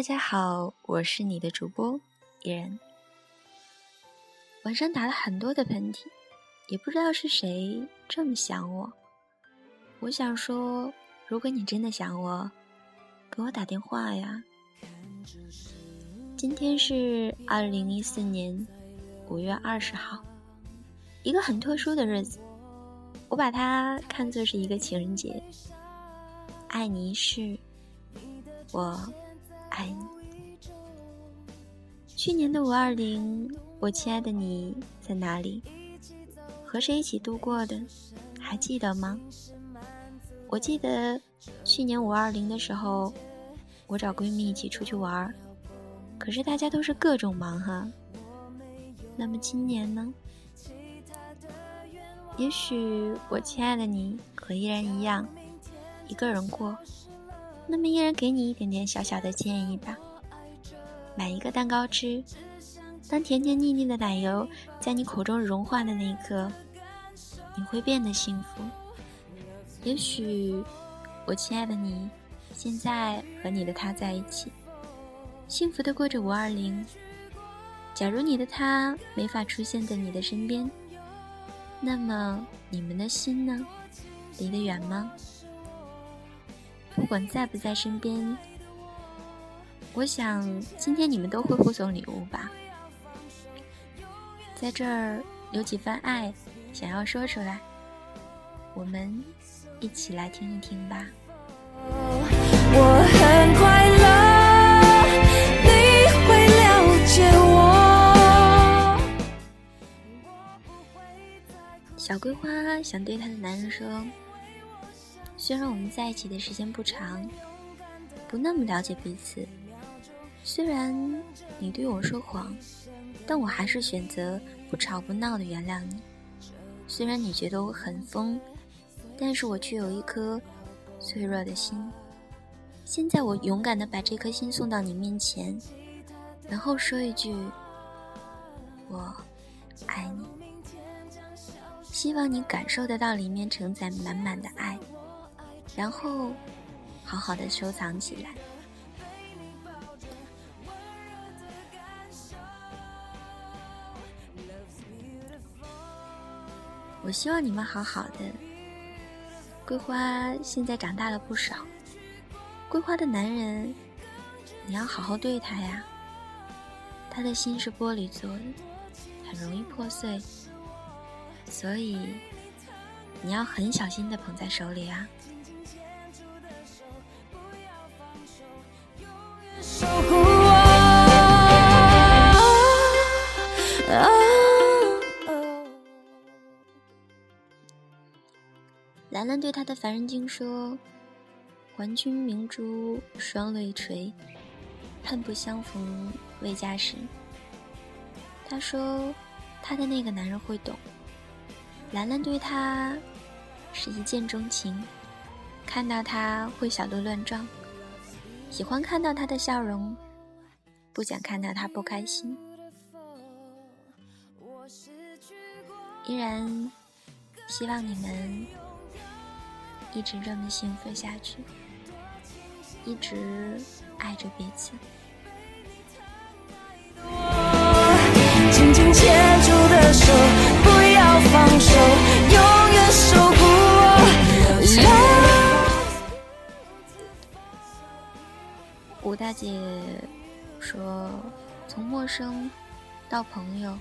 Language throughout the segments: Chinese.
大家好，我是你的主播依然。晚上打了很多的喷嚏，也不知道是谁这么想我。我想说，如果你真的想我，给我打电话呀。今天是二零一四年五月二十号，一个很特殊的日子，我把它看作是一个情人节。爱你一世，我爱你。去年的五二零，我亲爱的你在哪里？和谁一起度过的？还记得吗？我记得去年五二零的时候，我找闺蜜一起出去玩儿。可是大家都是各种忙哈。那么今年呢？也许我亲爱的你和依然一样，一个人过。那么依然给你一点点小小的建议吧。买一个蛋糕吃，当甜甜腻腻的奶油在你口中融化的那一刻，你会变得幸福。也许我亲爱的你，现在和你的他在一起。幸福的过着五二零。假如你的他没法出现在你的身边，那么你们的心呢？离得远吗？不管在不在身边，我想今天你们都会互送礼物吧。在这儿有几番爱想要说出来，我们一起来听一听吧。我很快乐。你会了解我小桂花想对她的男人说：“虽然我们在一起的时间不长，不那么了解彼此，虽然你对我说谎，但我还是选择不吵不闹的原谅你。虽然你觉得我很疯，但是我却有一颗脆弱的心。现在我勇敢的把这颗心送到你面前，然后说一句：我爱你。”希望你感受得到里面承载满满的爱，然后好好的收藏起来。我希望你们好好的。桂花现在长大了不少，桂花的男人，你要好好对他呀。他的心是玻璃做的，很容易破碎。所以，你要很小心的捧在手里啊！兰兰对他的凡人经说：“还君明珠双泪垂，恨不相逢未嫁时。”他说：“他的那个男人会懂。”兰兰对他是一见钟情，看到他会小鹿乱撞，喜欢看到他的笑容，不想看到他不开心。依然希望你们一直这么幸福下去，一直爱着彼此。大姐说：“从陌生到朋友，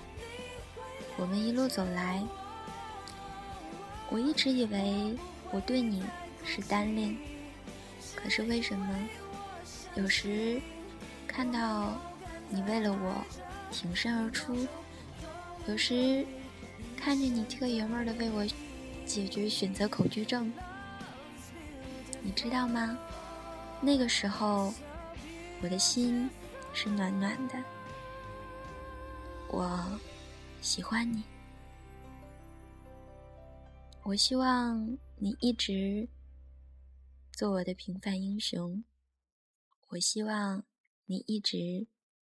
我们一路走来，我一直以为我对你是单恋，可是为什么有时看到你为了我挺身而出，有时……”看着你特爷们儿的为我解决选择恐惧症，你知道吗？那个时候，我的心是暖暖的。我喜欢你，我希望你一直做我的平凡英雄。我希望你一直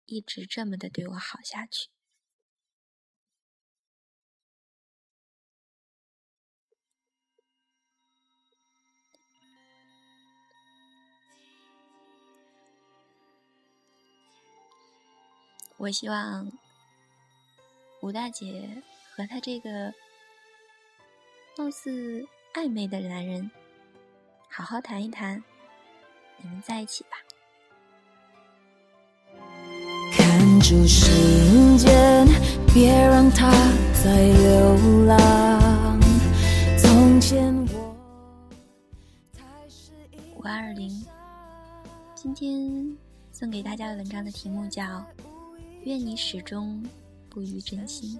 一直这么的对我好下去。我希望吴大姐和她这个貌似暧昧的男人好好谈一谈，你们在一起吧。看住时间，别让它再流浪。从前我五二零，今天送给大家的文章的题目叫。愿你始终不渝真心。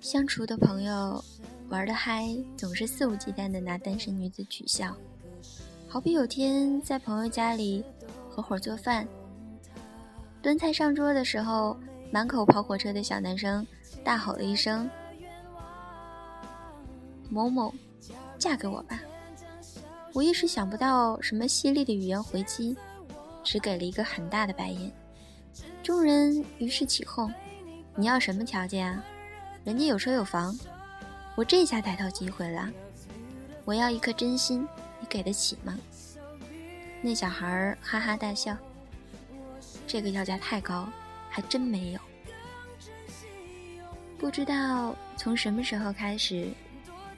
相处的朋友玩的嗨，总是肆无忌惮的拿单身女子取笑。好比有天在朋友家里合伙做饭，端菜上桌的时候，满口跑火车的小男生大吼了一声：“某某，嫁给我吧！”我一时想不到什么犀利的语言回击。只给了一个很大的白眼，众人于是起哄：“你要什么条件啊？人家有车有房，我这下逮到机会了！我要一颗真心，你给得起吗？”那小孩哈哈大笑：“这个要价太高，还真没有。”不知道从什么时候开始，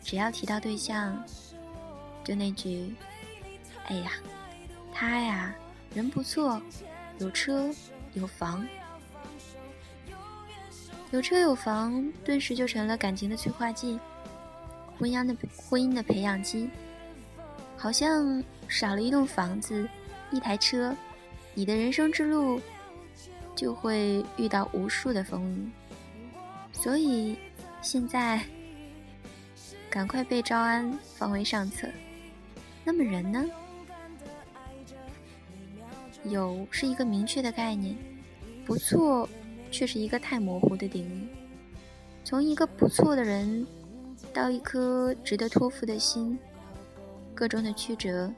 只要提到对象，就那句：“哎呀，他呀。”人不错，有车有房，有车有房，顿时就成了感情的催化剂，婚姻的婚姻的培养基。好像少了一栋房子，一台车，你的人生之路就会遇到无数的风雨。所以现在赶快被招安放为上策。那么人呢？有是一个明确的概念，不错却是一个太模糊的定义。从一个不错的人，到一颗值得托付的心，个中的曲折，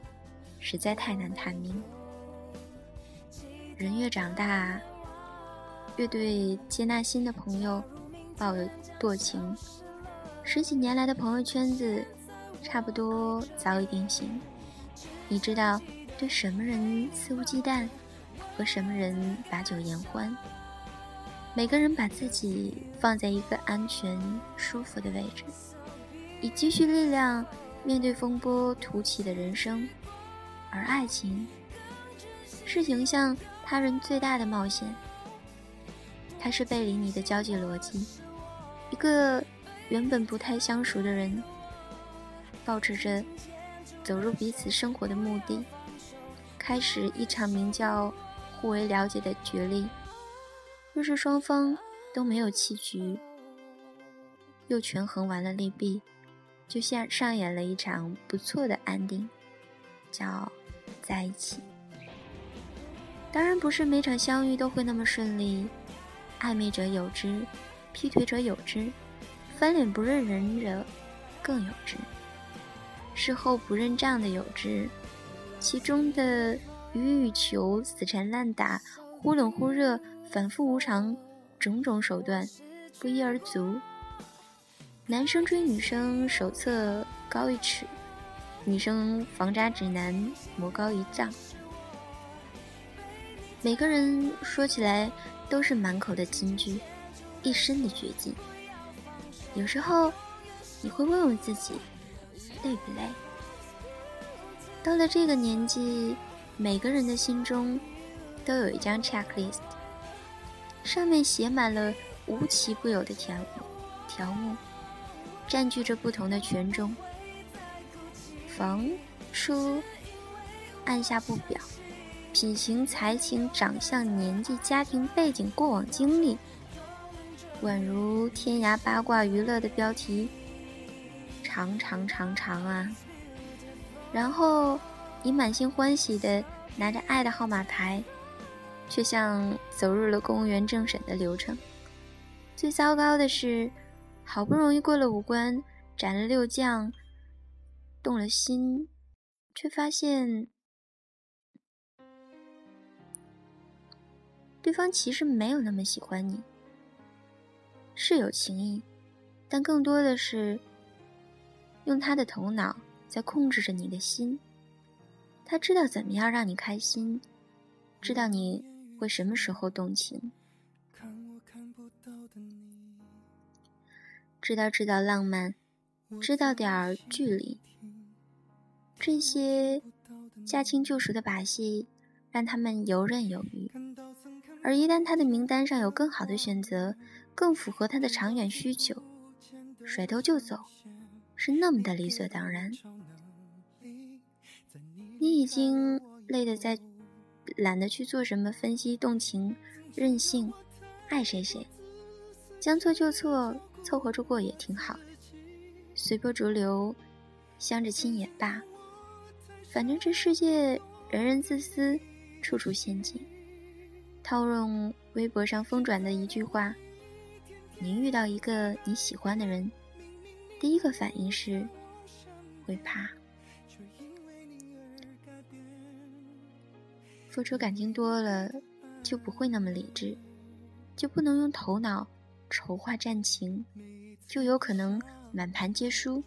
实在太难探明。人越长大，越对接纳新的朋友抱有惰情。十几年来的朋友圈子，差不多早已定型。你知道。对什么人肆无忌惮，和什么人把酒言欢。每个人把自己放在一个安全、舒服的位置，以积蓄力量面对风波突起的人生。而爱情是迎向他人最大的冒险。它是背离你的交际逻辑。一个原本不太相熟的人，保持着走入彼此生活的目的。开始一场名叫“互为了解”的角力。若是双方都没有弃局，又权衡完了利弊，就像上演了一场不错的安定，叫在一起。当然不是每场相遇都会那么顺利，暧昧者有之，劈腿者有之，翻脸不认人者更有之，事后不认账的有之。其中的予与求、死缠烂打、忽冷忽热、反复无常，种种手段不一而足。男生追女生手册高一尺，女生防渣指南魔高一丈。每个人说起来都是满口的金句，一身的绝技。有时候你会问问自己，累不累？到了这个年纪，每个人的心中都有一张 checklist，上面写满了无奇不有的条条目，占据着不同的权重。房、车，按下不表，品行、才情、长相、年纪、家庭背景、过往经历，宛如天涯八卦娱乐的标题，长长长长啊！然后，你满心欢喜的拿着爱的号码牌，却像走入了公务员政审的流程。最糟糕的是，好不容易过了五关，斩了六将，动了心，却发现对方其实没有那么喜欢你，是有情谊，但更多的是用他的头脑。在控制着你的心，他知道怎么样让你开心，知道你会什么时候动情，知道知道浪漫，知道点儿距离。这些驾轻就熟的把戏，让他们游刃有余。而一旦他的名单上有更好的选择，更符合他的长远需求，甩头就走，是那么的理所当然。你已经累得在，懒得去做什么分析、动情、任性，爱谁谁，将错就错，凑合着过也挺好，随波逐流，相着亲也罢。反正这世界人人自私，处处陷阱。套用微博上疯转的一句话：“你遇到一个你喜欢的人，第一个反应是会怕。付出感情多了，就不会那么理智，就不能用头脑筹划战情，就有可能满盘皆输，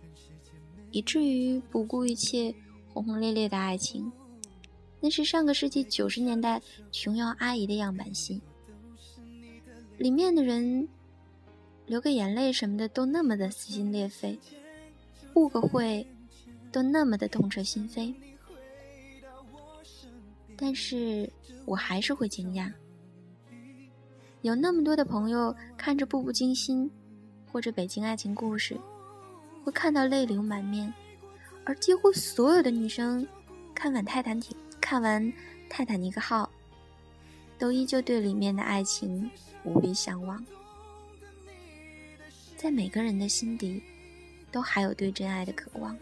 以至于不顾一切轰轰烈烈的爱情。”那是上个世纪九十年代琼瑶阿姨的样板戏，里面的人流个眼泪什么的都那么的撕心裂肺，误个会都那么的痛彻心扉。但是我还是会惊讶，有那么多的朋友看着《步步惊心》或者《北京爱情故事》，会看到泪流满面，而几乎所有的女生看完《泰坦艇》。看完《泰坦尼克号》，都依旧对里面的爱情无比向往。在每个人的心底，都还有对真爱的渴望。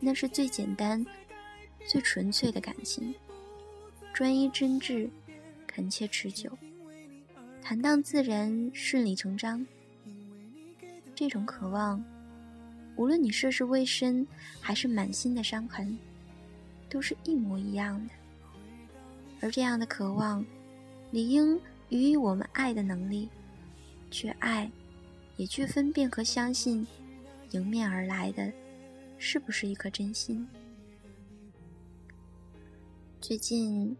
那是最简单、最纯粹的感情，专一真挚，恳切持久，坦荡自然，顺理成章。这种渴望，无论你涉世未深，还是满心的伤痕。都是一模一样的，而这样的渴望，理应予以我们爱的能力，去爱，也去分辨和相信，迎面而来的，是不是一颗真心？最近，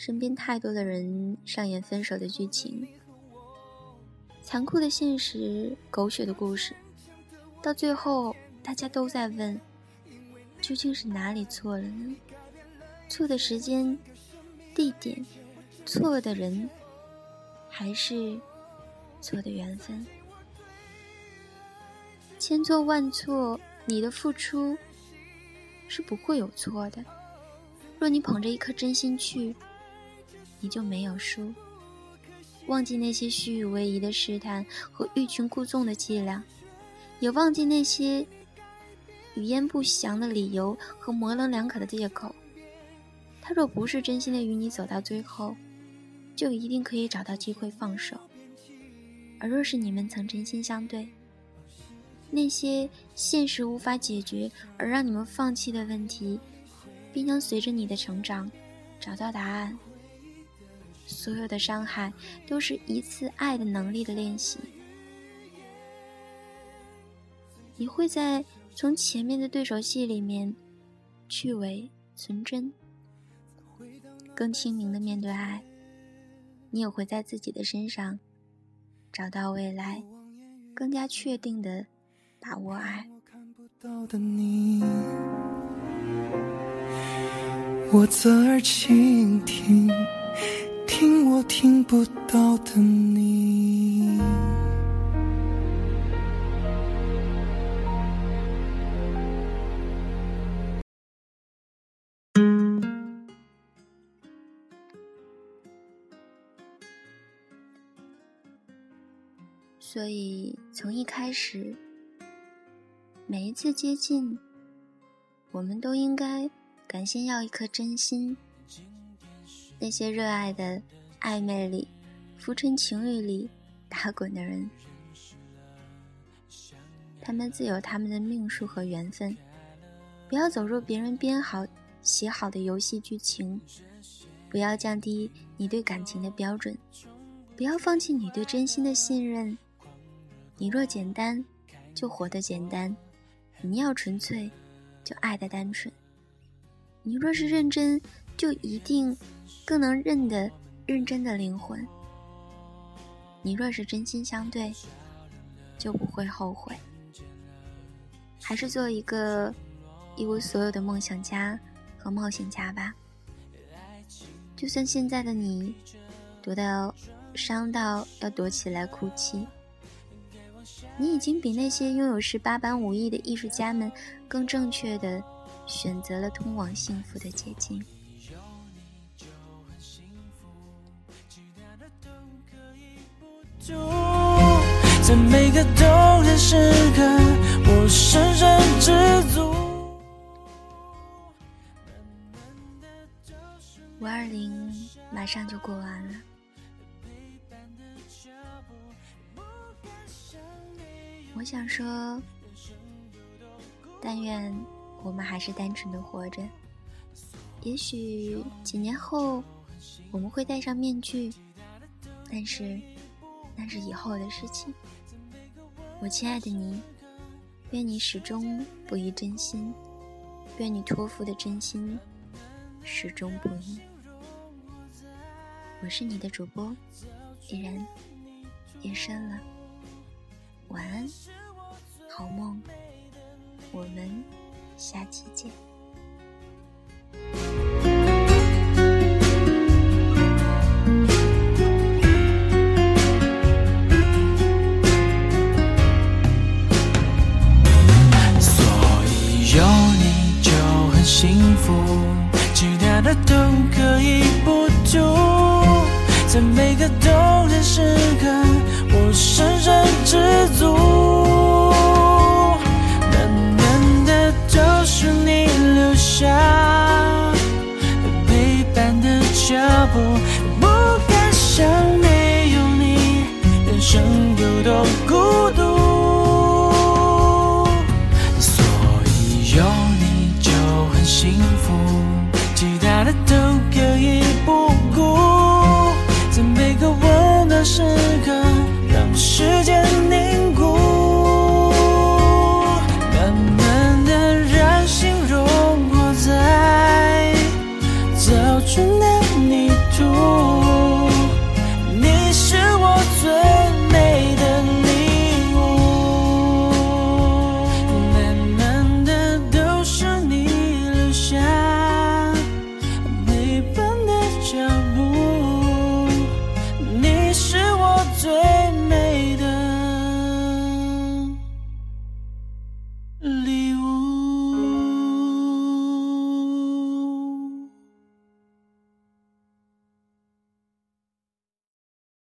身边太多的人上演分手的剧情，残酷的现实，狗血的故事，到最后，大家都在问。究竟是哪里错了呢？错的时间、地点，错的人，还是错的缘分？千错万错，你的付出是不会有错的。若你捧着一颗真心去，你就没有输。忘记那些虚与委蛇的试探和欲擒故纵的伎俩，也忘记那些。语焉不详的理由和模棱两可的借口，他若不是真心的与你走到最后，就一定可以找到机会放手；而若是你们曾真心相对，那些现实无法解决而让你们放弃的问题，必将随着你的成长找到答案。所有的伤害都是一次爱的能力的练习，你会在。从前面的对手戏里面去伪存真，更清明的面对爱，你也会在自己的身上找到未来，更加确定的把握爱。我侧耳倾听，听我听不到的你。所以，从一开始，每一次接近，我们都应该感先要一颗真心。那些热爱的暧昧里、浮沉情欲里打滚的人，他们自有他们的命数和缘分。不要走入别人编好、写好的游戏剧情，不要降低你对感情的标准，不要放弃你对真心的信任。你若简单，就活得简单；你要纯粹，就爱得单纯。你若是认真，就一定更能认得认真的灵魂。你若是真心相对，就不会后悔。还是做一个一无所有的梦想家和冒险家吧。就算现在的你，躲到伤到要躲起来哭泣，你已经比那些拥有十八般武艺的艺术家们更正确的选择了通往幸福的捷径。在每个动人时刻，我深深知足。五二零马上就过完了，我想说，但愿我们还是单纯的活着。也许几年后，我们会戴上面具，但是那是以后的事情。我亲爱的你，愿你始终不移真心，愿你托付的真心始终不移。我是你的主播依然，夜深了，晚安，好梦，我们下期见。to